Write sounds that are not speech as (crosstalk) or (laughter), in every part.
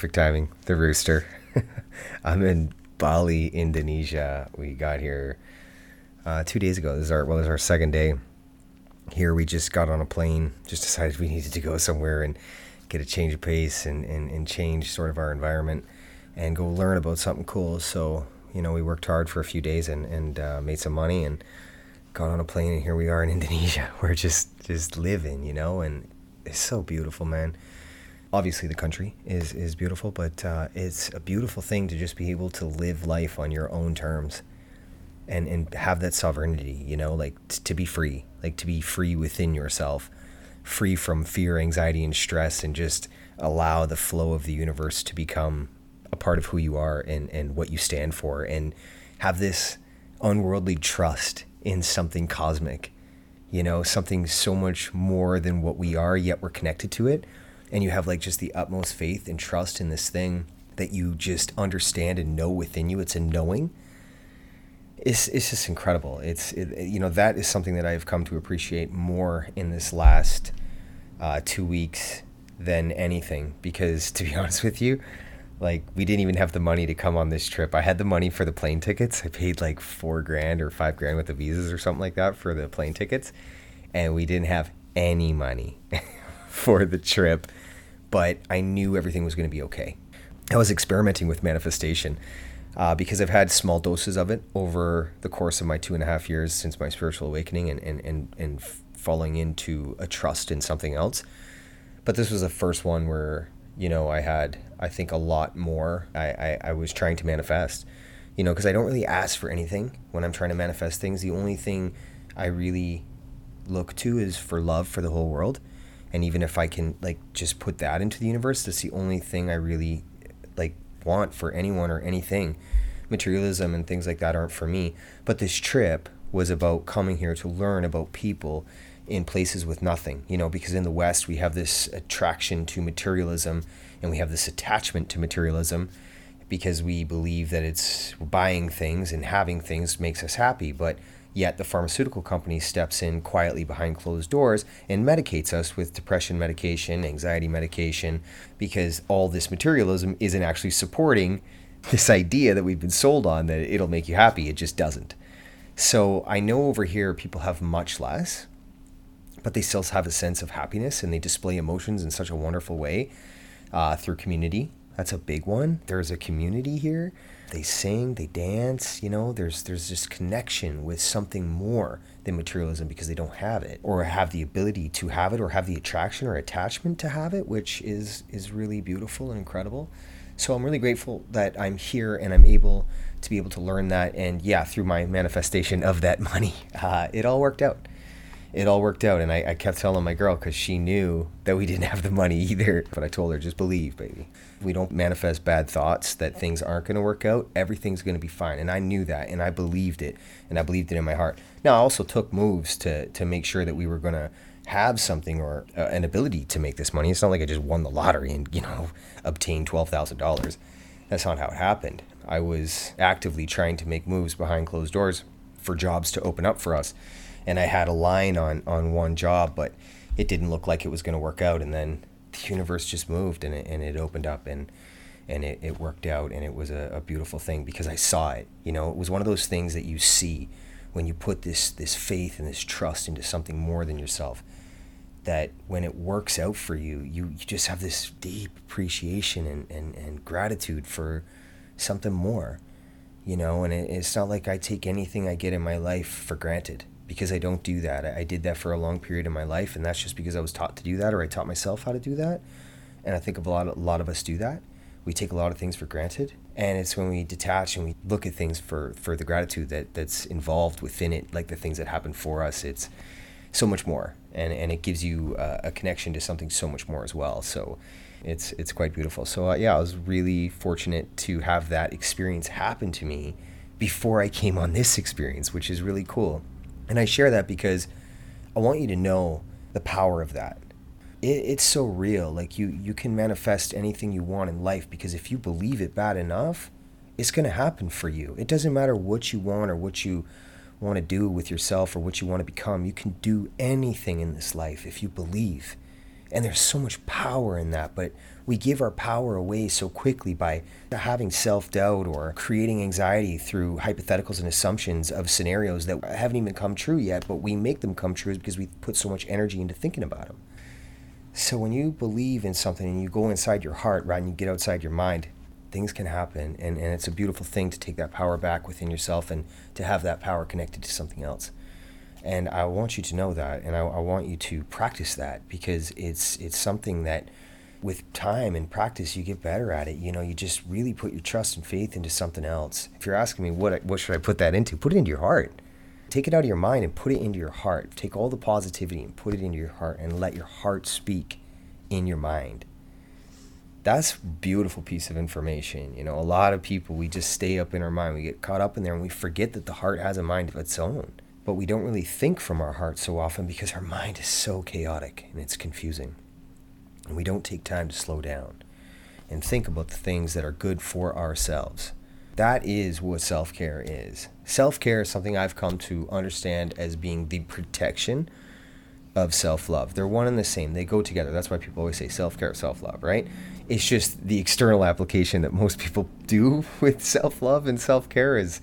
Perfect timing. The rooster. (laughs) I'm in Bali, Indonesia. We got here uh, two days ago. This is our well, this is our second day here. We just got on a plane. Just decided we needed to go somewhere and get a change of pace and, and, and change sort of our environment and go learn about something cool. So you know, we worked hard for a few days and and uh, made some money and got on a plane and here we are in (laughs) Indonesia. We're just just living, you know, and it's so beautiful, man. Obviously, the country is is beautiful, but uh, it's a beautiful thing to just be able to live life on your own terms, and and have that sovereignty, you know, like t- to be free, like to be free within yourself, free from fear, anxiety, and stress, and just allow the flow of the universe to become a part of who you are and and what you stand for, and have this unworldly trust in something cosmic, you know, something so much more than what we are, yet we're connected to it. And you have like just the utmost faith and trust in this thing that you just understand and know within you. It's a knowing. It's, it's just incredible. It's, it, you know, that is something that I've come to appreciate more in this last uh, two weeks than anything. Because (laughs) to be honest with you, like we didn't even have the money to come on this trip. I had the money for the plane tickets. I paid like four grand or five grand with the visas or something like that for the plane tickets, and we didn't have any money (laughs) for the trip. But I knew everything was going to be okay. I was experimenting with manifestation uh, because I've had small doses of it over the course of my two and a half years since my spiritual awakening and and and, and falling into a trust in something else. But this was the first one where you know, I had, I think, a lot more. I, I, I was trying to manifest, you know, because I don't really ask for anything when I'm trying to manifest things. The only thing I really look to is for love for the whole world. And even if I can, like, just put that into the universe, that's the only thing I really, like, want for anyone or anything. Materialism and things like that aren't for me. But this trip was about coming here to learn about people in places with nothing, you know, because in the West we have this attraction to materialism and we have this attachment to materialism because we believe that it's buying things and having things makes us happy. But yet the pharmaceutical company steps in quietly behind closed doors and medicates us with depression medication, anxiety medication, because all this materialism isn't actually supporting this idea that we've been sold on that it'll make you happy. It just doesn't. So I know over here people have much less but they still have a sense of happiness and they display emotions in such a wonderful way uh, through community. That's a big one. There's a community here. They sing, they dance. You know, there's there's this connection with something more than materialism because they don't have it, or have the ability to have it, or have the attraction or attachment to have it, which is is really beautiful and incredible. So I'm really grateful that I'm here and I'm able to be able to learn that. And yeah, through my manifestation of that (laughs) money, uh, it all worked out it all worked out. And I, I kept telling my girl because she knew that we didn't have the money (laughs) either. But I told her, just believe, baby. We don't manifest bad thoughts that things aren't going to work out. Everything's going to be fine. And I knew that, and I believed it, and I believed it in my heart. Now I also took moves to to make sure that we were going to have something or uh, an ability to make this money. It's not like I just won the lottery and you know (laughs) obtained twelve thousand dollars. That's not how it happened. I was actively trying to make moves behind closed doors for jobs to open up for us and I had a line on on one job, but it didn't look like it was going to work out. And then the universe just moved and it, and it opened up and and it, it worked out and it was a, a beautiful thing because I saw it. You know, it was one of those things that you see when you put this this faith and this trust into something more than yourself. That when it works out for you, you, you just have this deep appreciation and, and, and gratitude for something more. You know, and it, it's not like I take anything I get in my life for granted because I don't do that. I, did that for a long period in my life, and that's just because I was taught to do that, or I taught myself how to do that. And I think a lot, a lot of us do that. We take a lot of things for granted, and it's when we detach and we look at things for for the gratitude that that's involved within it, like the things that happen for us. It's so much more, and and it gives you uh, a connection to something so much more as well. So. It's, it's quite beautiful. So, uh, yeah, I was really fortunate to have that experience happen to me before I came on this experience, which is really cool. And I share that because I want you to know the power of that. It, it's so real. Like you, you can manifest anything you want in life because if you believe it bad enough, it's going to happen for you. It doesn't matter what you want or what you want to do with yourself or what you want to become. You can do anything in this life if you believe. And there's so much power in that, but we give our power away so quickly by having self doubt or creating anxiety through hypotheticals and assumptions of scenarios that haven't even come true yet, but we make them come true because we put so much energy into thinking about them. So when you believe in something and you go inside your heart rather than you get outside your mind, things can happen. And, and it's a beautiful thing to take that power back within yourself and to have that power connected to something else. And I want you to know that, and I, I want you to practice that because it's it's something that, with time and practice, you get better at it. You know, you just really put your trust and faith into something else. If you're asking me what what should I put that into, put it into your heart. Take it out of your mind and put it into your heart. Take all the positivity and put it into your heart, and let your heart speak in your mind that's beautiful piece of information you know a lot of people we just stay up in our mind we get caught up in there and we forget that the heart has a mind of its own but we don't really think from our heart so often because our mind is so chaotic and it's confusing. And we don't take time to slow down and think about the things that are good for ourselves. That is what self-care is. Self-care is something i've come to understand as being the protection of self-love. They're one and the same. They go together. That's why people always say self-care self-love right? It's just the external application that most people do (laughs) with self-love and self-care is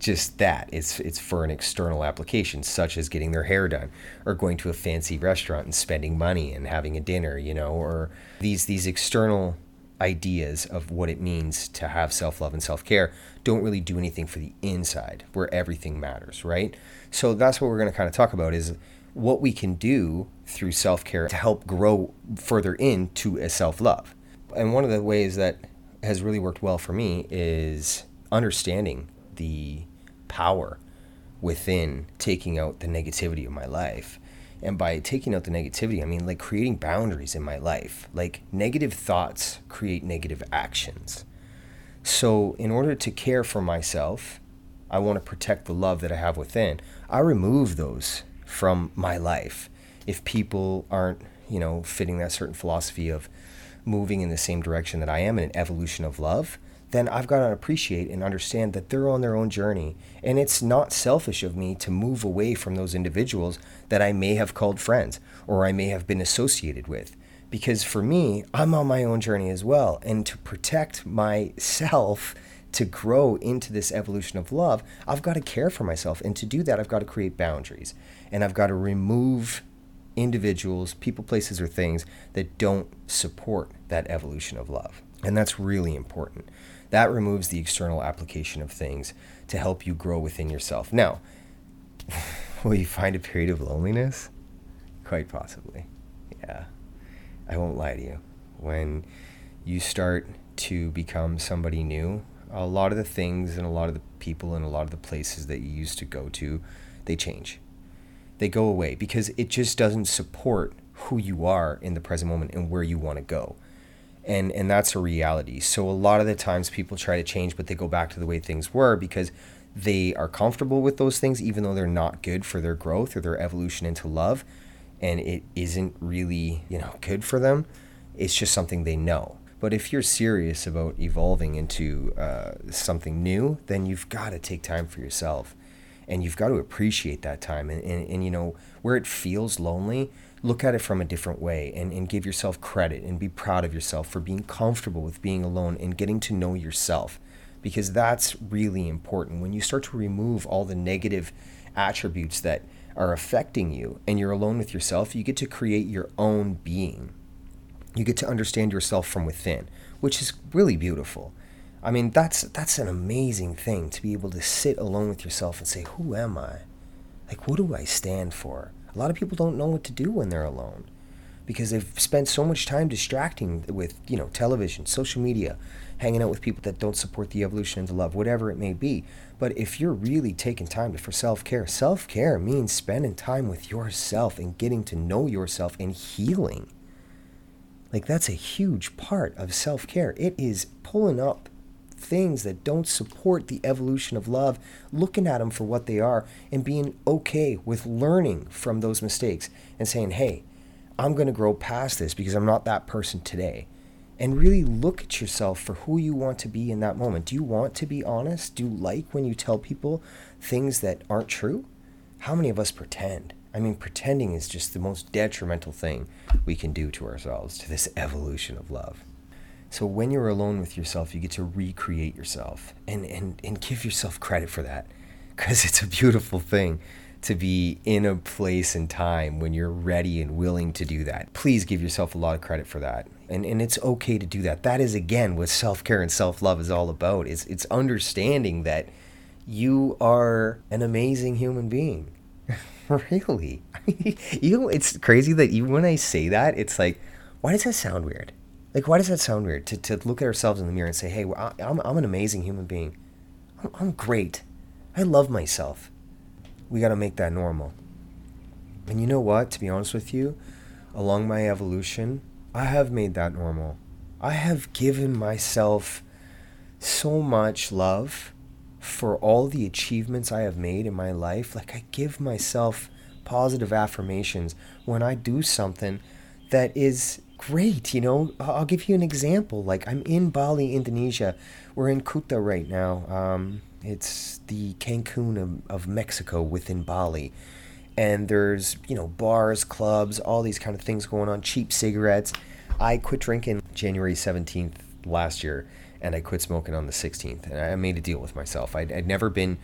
just that. It's it's for an external application such as getting their hair done or going to a fancy restaurant and spending money and having a dinner you know or these these external ideas of what it means to have self-love and self-care don't really do anything for the inside where everything matters right? So that's what we're going to kind of talk about is what we can do through self-care to help grow further into a self-love. And one of the ways that has really worked well for me is understanding the power within taking out the negativity of my life. And by taking out the negativity, I mean like creating boundaries in my life. Like negative thoughts create negative actions. So, in order to care for myself, I want to protect the love that I have within. I remove those from my life. If people aren't, you know, fitting that certain philosophy of moving in the same direction that I am in an evolution of love, then I've got to appreciate and understand that they're on their own journey. And it's not selfish of me to move away from those individuals that I may have called friends or I may have been associated with. Because for me, I'm on my own journey as well. And to protect myself, to grow into this evolution of love, I've got to care for myself. And to do that, I've got to create boundaries. And I've got to remove individuals, people, places, or things that don't support that evolution of love. And that's really important. That removes the external application of things to help you grow within yourself. Now, (laughs) will you find a period of loneliness? Quite possibly. Yeah. I won't lie to you. When you start to become somebody new, a lot of the things and a lot of the people and a lot of the places that you used to go to, they change they go away because it just doesn't support who you are in the present moment and where you want to go. And and that's a reality. So a lot of the times people try to change but they go back to the way things were because they are comfortable with those things even though they're not good for their growth or their evolution into love and it isn't really, you know, good for them. It's just something they know. But if you're serious about evolving into uh, something new, then you've got to take time for yourself and you've got to appreciate that time and, and, and you know where it feels lonely look at it from a different way and, and give yourself credit and be proud of yourself for being comfortable with being alone and getting to know yourself because that's really important when you start to remove all the negative attributes that are affecting you and you're alone with yourself you get to create your own being you get to understand yourself from within which is really beautiful I mean, that's that's an amazing thing to be able to sit alone with yourself and say, "Who am I? Like, what do I stand for?" A lot of people don't know what to do when they're alone because they've spent so much time distracting with, you know, television, social media, hanging out with people that don't support the evolution into love, whatever it may be. But if you're really taking time for self-care, self-care means spending time with yourself and getting to know yourself and healing. Like that's a huge part of self-care. It is pulling up things that don't support the evolution of love, looking at them for what they are, and being okay with learning from those mistakes and saying, hey, I'm going to grow past this because I'm not that person today. And really look at yourself for who you want to be in that moment. Do you want to be honest? Do you like when you tell people things that aren't true? How many of us pretend? I mean, pretending is just the most detrimental thing we can do to ourselves, to this evolution of love. So when you're alone with yourself, you get to recreate yourself and, and, and give yourself credit for that because it's a beautiful thing to be in a place and time when you're ready and willing to do that. Please give yourself a lot of credit for that. And, and it's okay to do that. That is, again, what self care and self love is all about. It's, it's understanding that you are an amazing human being. (laughs) really. (laughs) You know, it's crazy that even when I say that, it's like, why does that sound weird? Like, why does that sound weird? To, to look at ourselves in the mirror and say, hey, I'm, I'm an amazing human being. I'm, I'm great. I love myself we got to make that normal. And you know what? To be honest with you, along my evolution, I have made that normal. I have given myself so much love for all the achievements I have made in my life. Like, I give myself positive affirmations when I do something that is great. You know, I'll give you an example. Like, I'm in Bali, Indonesia. We're in Kuta right now. Um, it's the Cancun of, of Mexico within Bali. And there's, you know, bars, clubs, all these kind of things going on, cheap cigarettes. I quit drinking January 17th last year, and I quit smoking on the 16th. And I made a deal with myself. I'd, I'd never been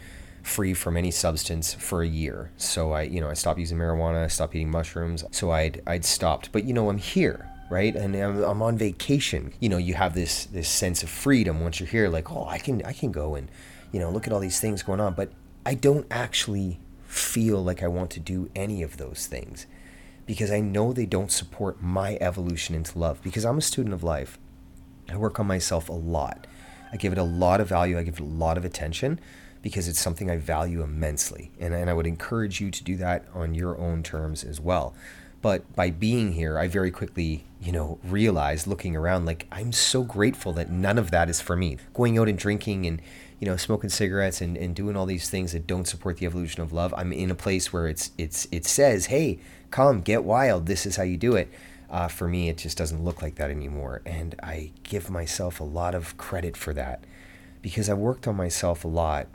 free from any substance for a year. So I, you know, I stopped using marijuana, I stopped eating mushrooms. So I'd, I'd stopped. But, you know, I'm here right and I'm, I'm, on vacation you know you have this this sense of freedom once you're here like oh i can i can go and you know, look at all these things going on. But I don't actually feel like I want to do any of those things because I know they don't support my evolution into love because I'm a student of life. I work on myself a lot. I give it a lot of value, I give it a lot of attention because it's something I value immensely. And, and I would encourage you to do that on your own terms as well. But by being here, I very quickly, you know, realized looking around, like, I'm so grateful that none of that is for me. Going out and drinking and, you know, smoking cigarettes and, and doing all these things that don't support the evolution of love. I'm in a place where it's it's it says, hey, come, get wild. This is how you do it. Uh, for me, it just doesn't look like that anymore, and I give myself a lot of credit for that because I worked on myself a lot,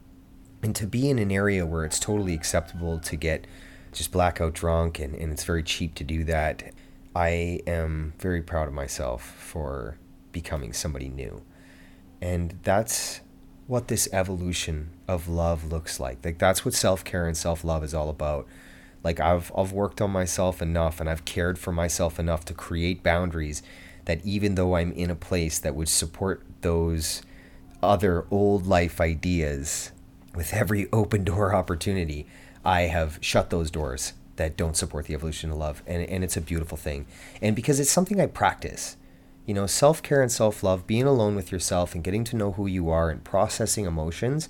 and to be in an area where it's totally acceptable to get just blackout drunk and, and it's very cheap to do that. I am very proud of myself for becoming somebody new. And that's what this evolution of love looks like. Like that's what self-care and self-love is all about. Like I've I've worked on myself enough and I've cared for myself enough to create boundaries that even though I'm in a place that would support those other old life ideas with every open door opportunity, I have shut those doors that don't support the evolution of love. And, and it's a beautiful thing. And because it's something I practice, you know, self care and self love, being alone with yourself and getting to know who you are and processing emotions,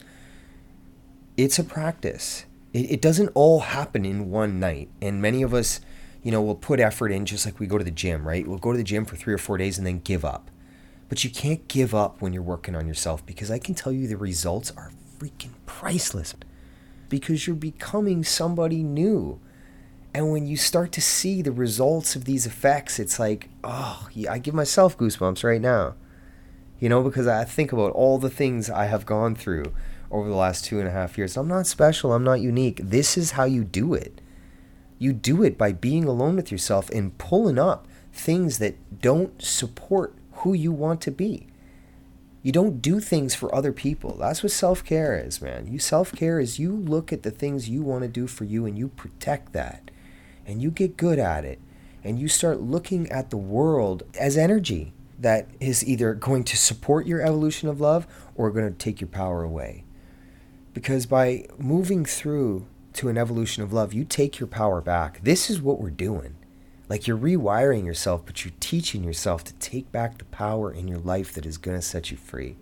it's a practice. It, it doesn't all happen in one night. And many of us, you know, will put effort in just like we go to the gym, right? We'll go to the gym for three or four days and then give up. But you can't give up when you're working on yourself because I can tell you the results are freaking priceless because you're becoming somebody new. And when you start to see the results of these effects, it's like, oh, I give myself goosebumps right now. You know, because I think about all the things I have gone through over the last two and a half years. I'm not special, I'm not unique. This is how you do it. You do it by being alone with yourself and pulling up things that don't support who you want to be. You don't do things for other people. That's what self care is, man. You self care is you look at the things you want to do for you and you protect that and you get good at it and you start looking at the world as energy that is either going to support your evolution of love or going to take your power away. Because by moving through to an evolution of love, you take your power back. This is what we're doing. Like you're rewiring yourself, but you're teaching yourself to take back the power in your life that is going to set you free.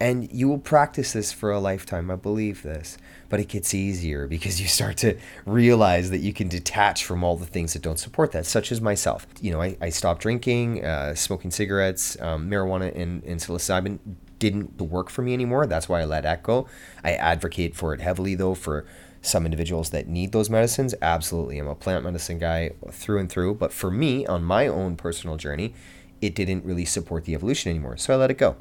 And you will practice this for a lifetime. I believe this. But it gets easier because you start to realize that you can detach from all the things that don't support that, such as myself. You know, I, I stopped drinking, uh, smoking cigarettes, um, marijuana, and, and psilocybin didn't work for me anymore. That's why I let that go. I advocate for it heavily, though, for some individuals that need those medicines. Absolutely. I'm a plant medicine guy through and through. But for me, on my own personal journey, it didn't really support the evolution anymore. So I let it go.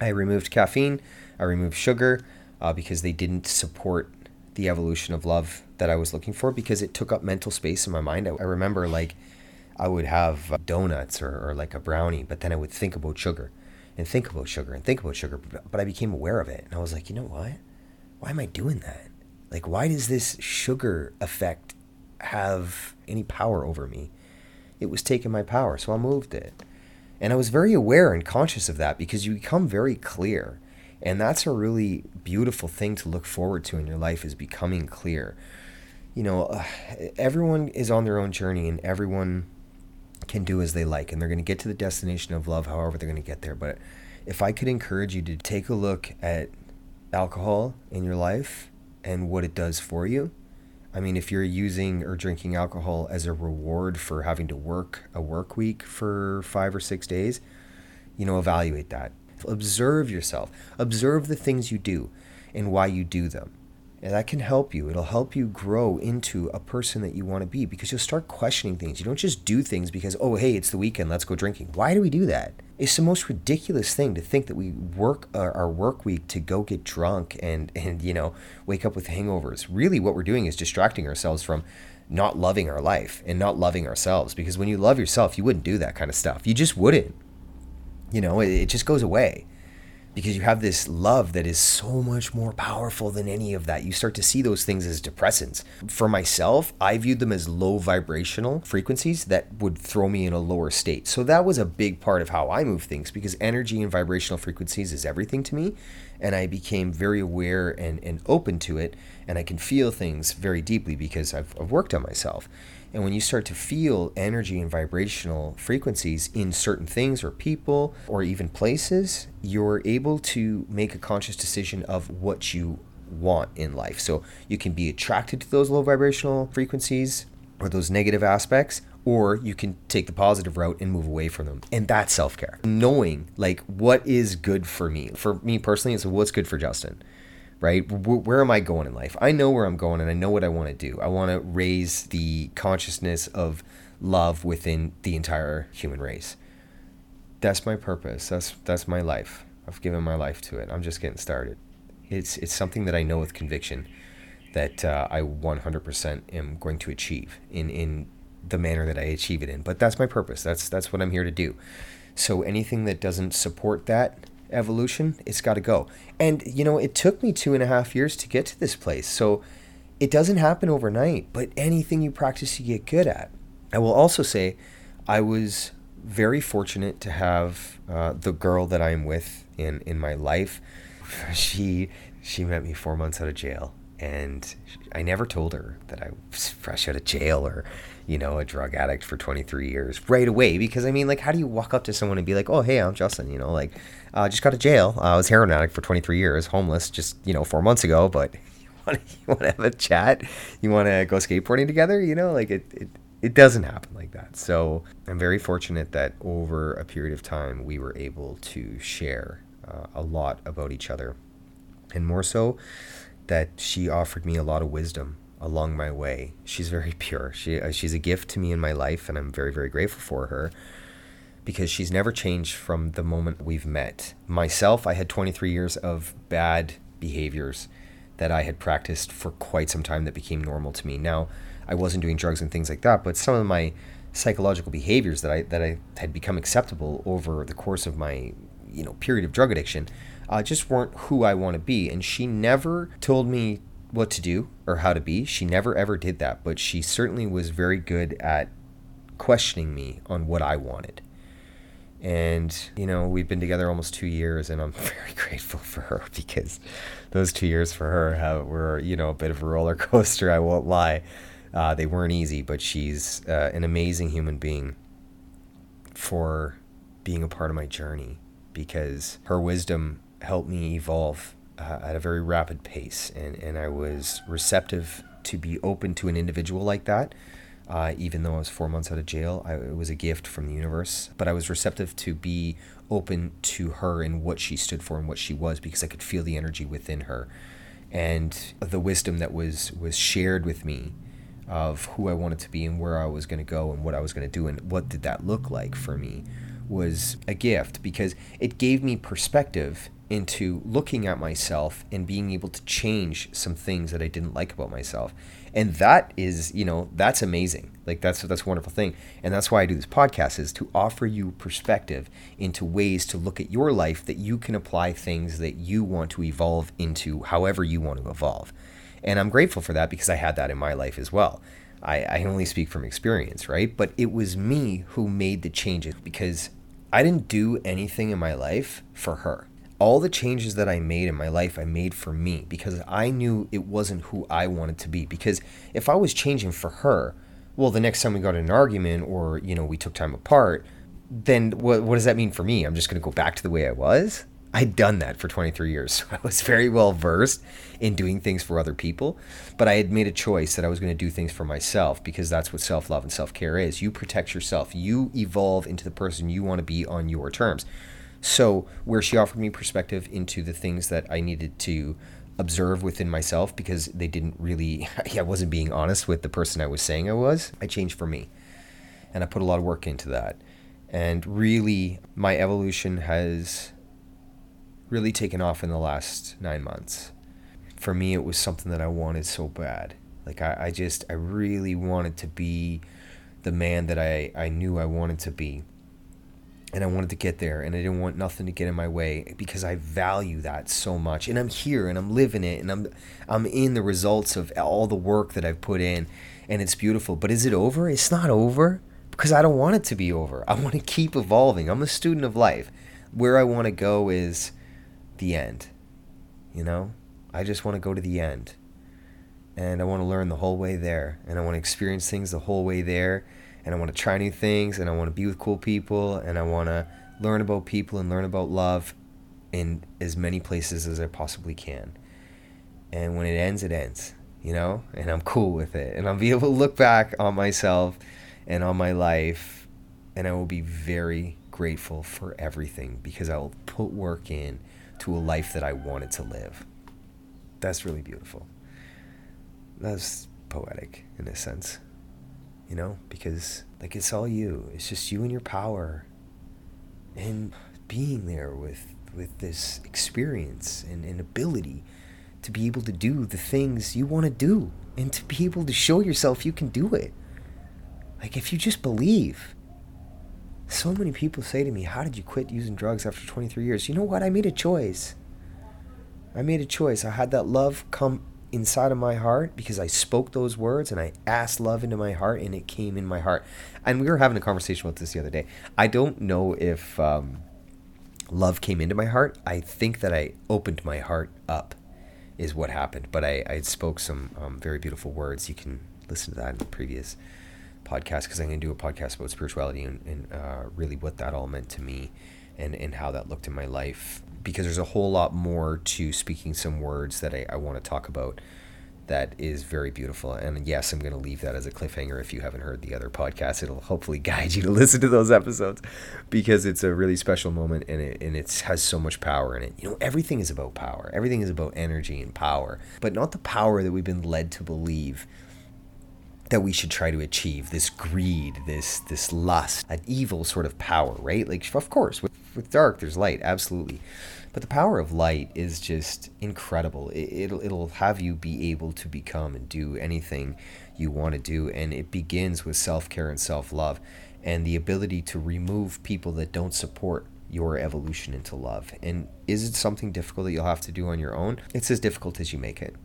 I removed caffeine, I removed sugar uh, because they didn't support the evolution of love that I was looking for because it took up mental space in my mind. I, I remember like I would have donuts or, or like a brownie, but then I would think about sugar and think about sugar and think about sugar. But I became aware of it. And I was like, you know what? Why am I doing that? Like, why does this sugar effect have any power over me? It was taking my power, so I moved it. And I was very aware and conscious of that because you become very clear. And that's a really beautiful thing to look forward to in your life is becoming clear. You know, uh, everyone is on their own journey and everyone can do as they like and they're going to get to the destination of love however they're going to get there. But if I could encourage you to take a look at alcohol in your life and what it does for you, I mean, if you're using or drinking alcohol as a reward for having to work a work week for five or six days, you know, evaluate that. Observe yourself. Observe the things you do and why you do them. And that can help you. It'll help you grow into a person that you want to be because you'll start questioning things. You don't just do things because, oh, hey, it's the weekend, let's go drinking. Why do we do that? It's the most ridiculous thing to think that we work our, work week to go get drunk and, and, you know, wake up with hangovers. Really, what we're doing is distracting ourselves from not loving our life and not loving ourselves because when you love yourself, you wouldn't do that kind of stuff. You just wouldn't. You know, it, it just goes away because you have this love that is so much more powerful than any of that. You start to see those things as depressants. For myself, I viewed them as low vibrational frequencies that would throw me in a lower state. So that was a big part of how I move things because energy and vibrational frequencies is everything to me. And I became very aware and, and open to it. And I can feel things very deeply because I've, I've worked on myself. And when you start to feel energy and vibrational frequencies in certain things or people or even places, you're able to make a conscious decision of what you want in life. So you can be attracted to those low vibrational frequencies or those negative aspects, or you can take the positive route and move away from them. And that's self care. Knowing like what is good for me. For me personally, it's what's good for Justin right? Where am I going in life? I know where I'm going and I know what I want to do. I want to raise the consciousness of love within the entire human race. That's my purpose. That's that's my life. I've given my life to it. I'm just getting started. It's it's something that I know with conviction that uh, I 100% am going to achieve in in the manner that I achieve it in. But that's my purpose. That's that's what I'm here to do. So anything that doesn't support that, evolution, it's got to go. And, you know, it took me two and a half years to get to this place. So it doesn't happen overnight, but anything you practice, you get good at. I will also say I was very fortunate to have uh, the girl that I'm with in, in my life. (laughs) She she met me four months out of jail, and I never told her that I was fresh out of jail or you know, a drug addict for 23 years right away. Because I mean, like, how do you walk up to someone and be like, "Oh, hey, I'm Justin," you know, like, uh, just got to jail. Uh, I was heroin addict for 23 years, homeless, just you know, four months ago. But (laughs) you want to have a chat? You want to go skateboarding together? You know, like it, it it doesn't happen like that. So I'm very fortunate that over a period of time we were able to share uh, a lot about each other, and more so that she offered me a lot of wisdom along my way. She's very (laughs) pure. She uh, she's a gift to me in my life, and I'm very very grateful for her because she's never changed from the moment we've met. Myself, I had 23 years of bad behaviors that I had practiced for quite some time that became normal to me. Now, I wasn't doing drugs and things like that, but some of my psychological behaviors that I that I had become acceptable over the course of my you know period of drug addiction uh, just weren't who I want to be. And she never told me what to do or how to be. She never ever did that, but she certainly was very good at questioning me on what I wanted. And, you know, we've been together almost two years, and I'm (laughs) very grateful for her because those two years for her have, were, you know, a bit of a roller (laughs) coaster, I won't lie. Uh, they weren't easy, but she's uh, an amazing human being for being a part of my journey because her wisdom helped me evolve uh, at a very rapid pace, and, and I was receptive to be open to an individual like that. Uh, even though I was four months out of jail, I, it was a gift from the universe. But I was receptive to be open to her and what she stood for and what she was because I could feel the energy within her and the wisdom that was was shared with me of who I wanted to be and where I was going to go and what I was going to do and what did that look like for me was a gift because it gave me perspective into looking at myself and being able to change some things that I didn't like about myself. And that is, you know, that's amazing. Like that's that's a wonderful thing. And that's why I do this podcast is to offer you perspective into ways to look at your life that you can apply things that you want to evolve into however you want to evolve. And I'm grateful for that because I had that in my life as well. I, I only speak from experience, right? But it was me who made the changes because I didn't do anything in my life for her all the changes that I made in my life, I made for me because I knew it wasn't who I wanted to be. Because if I was changing for her, well, the next time we got in an argument or, you know, we took time apart, then what, what does that mean for me? I'm just going to go back to the way I was? I'd done that for 23 years. So (laughs) I was very well versed in doing things for other people, but I had made a choice that I was going to do things for myself because that's what self love and self care is. You protect yourself, you evolve into the person you want to be on your terms. So, where she offered me perspective into the things that I needed to observe within myself because they didn't really, (laughs) I wasn't being honest with the person I was saying I was, I changed for me. And I put a lot of work into that. And really, my evolution has really taken off in the last nine months. For me, it was something that I wanted so bad. Like, I, I just, I really wanted to be the man that I, I knew I wanted to be and I wanted to get there and I didn't want nothing to get in my way because I value that so much. And I'm here and I'm living it and I'm I'm in the results of all the work that I've put in and it's beautiful. But is it over? It's not over because I don't want it to be over. I want to keep evolving. I'm a student of life. Where I want to go is the end you know? I just want to go to the end. And I want to learn the whole way there and I want to experience things the whole way there and I want to try new things and I want to be with cool people and I want to learn about people and learn about love in as many places as I possibly can. And when it ends, it ends, you know, and I'm cool with it. And I'll be able to look back on myself and on my life and I will be very grateful for everything because I will put work in to a life that I wanted to live. That's really beautiful. That's poetic in a sense you know, because like it's all you. It's just you and your power and being there with with this experience and, and ability to be able to do the things you want to do and to be able to show yourself you can do it. Like if you just believe. So many people say to me, How did you quit using drugs after 23 years? You know what? I made a choice. I made a choice. I had that love come inside of my heart because I spoke those words and I asked love into my heart and it came in my heart. And we were having a conversation about this the other day. I don't know if um, love came into my heart. I think that I opened my heart up, is what happened. But I, I spoke some um, very beautiful words. You can listen to that in the previous podcast because I'm going to do a podcast about spirituality and, and uh, really what that all meant to me and, and how that looked in my life because there's a whole lot more to speaking some words that I, I want to talk about that is very beautiful. And yes, I'm going to leave that as a cliffhanger if you haven't heard the other podcasts. It'll hopefully (laughs) guide you to listen to those episodes because it's a really special moment and it and it has so much power in it. You know, everything is about power. Everything is about energy and power, but not the power that we've been led to believe that we should try to achieve this greed this this lust an evil sort of power right like of course with, with dark there's light absolutely but the power of light is just incredible. It, will it'll have you be able to become and do anything you want to do, and it begins with self care and self love, and the ability to remove people that don't support your evolution into love. And is it something difficult that you'll have to do on your own? It's as difficult as you make it.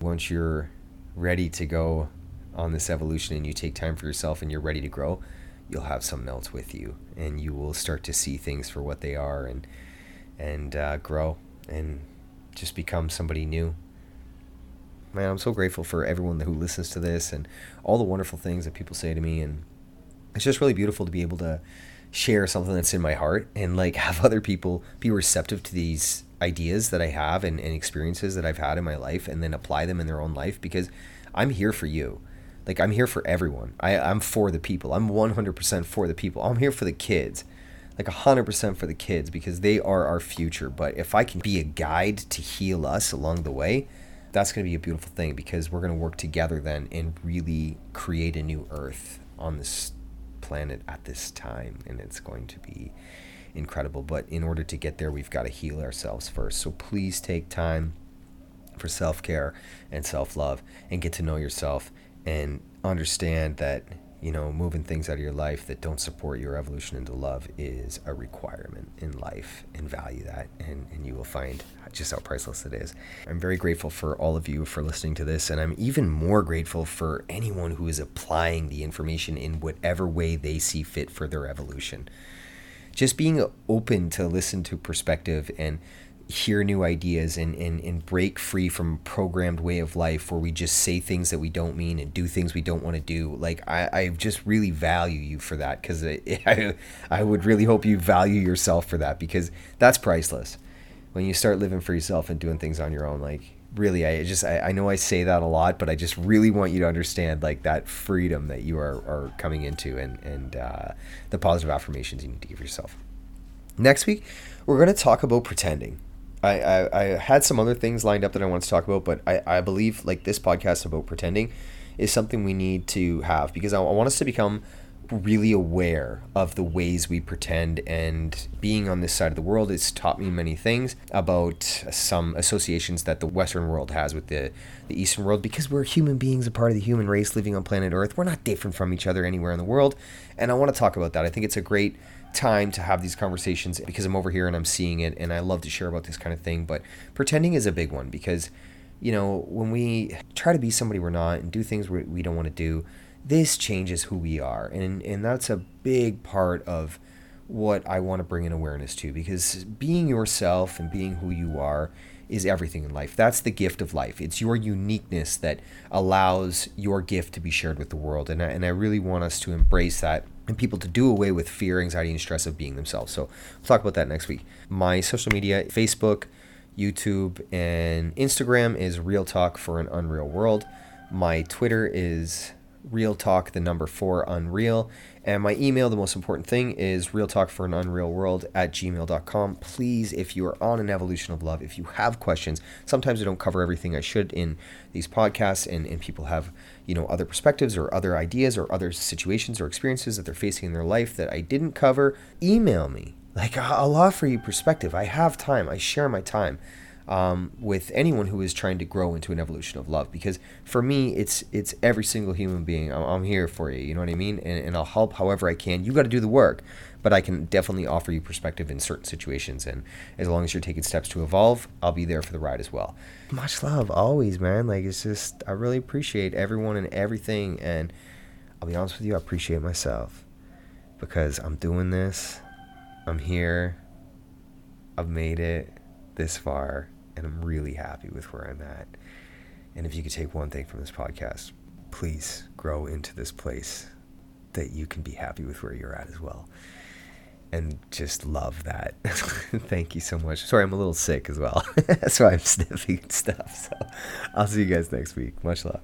Once you're ready to go on this evolution and you take time for yourself and you're ready to grow, you'll have someone else with you, and you will start to see things for what they are and and uh, grow and just become somebody new. Man, I'm so grateful for everyone who listens to this and all the wonderful things that people say to me. And it's just really beautiful to be able to share something that's in my heart and like have (laughs) other people be receptive to these ideas that I have and, and experiences that I've had in my life and then apply them in their own life because I'm here for you. Like I'm here for everyone. I, I'm for the people. I'm 100% for the people. I'm here for the kids like 100% for the kids because they are our future. But if I can be a guide to heal us along the way, that's going to be a beautiful thing because we're going to work together then and really create a new earth on this planet at this time. And it's going to be incredible. But in order to get there, we've got to heal ourselves first. So please take time for self care and self love and get to know yourself and understand that you know, moving things out of your life that don't support your evolution into love is a requirement in life and value that and, and you will find just how priceless it is. I'm very grateful for all of you for listening to this and I'm even more grateful for anyone who is applying the information in whatever way they see fit for their evolution. Just being open to listen to perspective and hear new ideas and, and, and break free from a programmed way of life where we just say things that we don't mean and do things we don't want to do. Like I, I just really value you for that because (laughs) I, I would really hope you value yourself for that because that's priceless. When you start living for yourself and doing things on your own, like really, I just I, I know I say that a lot, but I just really want you to understand like that freedom that you are, are coming into and and uh, the positive affirmations you need to give yourself. Next week, we're going to talk about pretending I, I, I had some other things lined up that I want to talk about, but I, I believe like this podcast about pretending is something we need to have because I, I want us to become really aware of the ways we pretend and being on this side of the world it's taught me many things about some associations that the western world has with the, the eastern world. Because we're human beings a part of the human race living on planet earth we're not different from each other anywhere in the world and i want to talk about that. I think it's a great time to have these conversations because I'm over here and I'm seeing it and I love to share about this kind of thing. But pretending is a big one because, you know, when we try to be somebody we're not and do things we, don't want to do, this changes who we are. And, and that's a big part of what I want to bring in awareness to because being yourself and being who you are is everything in life. That's the gift of life. It's your uniqueness that allows your gift to be shared with the world. And I, and I really want us to embrace that and people to do away with fear, anxiety, and stress of being themselves. So we'll talk about that next week. My social media Facebook, YouTube, and Instagram is Real Talk for an Unreal World. My Twitter is Real Talk, the number four Unreal. And my email, the most important thing, is real talk for an unreal world at gmail.com. Please, if you are on an evolution of love, if you have questions, sometimes I don't cover everything I should in these podcasts, and, and people have, you know, other perspectives or other ideas or other situations or experiences that they're facing in their life that I didn't cover. Email me. Like, I'll offer you perspective. I have time, I share my time um, with anyone who is trying to grow into an evolution of love. Because for me, it's it's every single human being. I'm, I'm here for you. You know what I mean? And, and I'll help however I can. You got to do the work, but I can definitely offer you perspective in certain situations. And as long as you're taking steps to evolve, I'll be there for the ride as well. Much love, always, man. Like it's just I really appreciate everyone and everything. And I'll be honest with you, I appreciate myself because I'm doing this. I'm here. I've made it this far and I'm really happy with where I'm at. And if you could take one thing from this podcast, please grow into this place that you can be happy with where you're at as well. And just love that. (laughs) Thank you so much. Sorry, I'm a little sick as well. (laughs) That's why I'm (laughs) sniffing stuff. So I'll see you guys next week. Much love.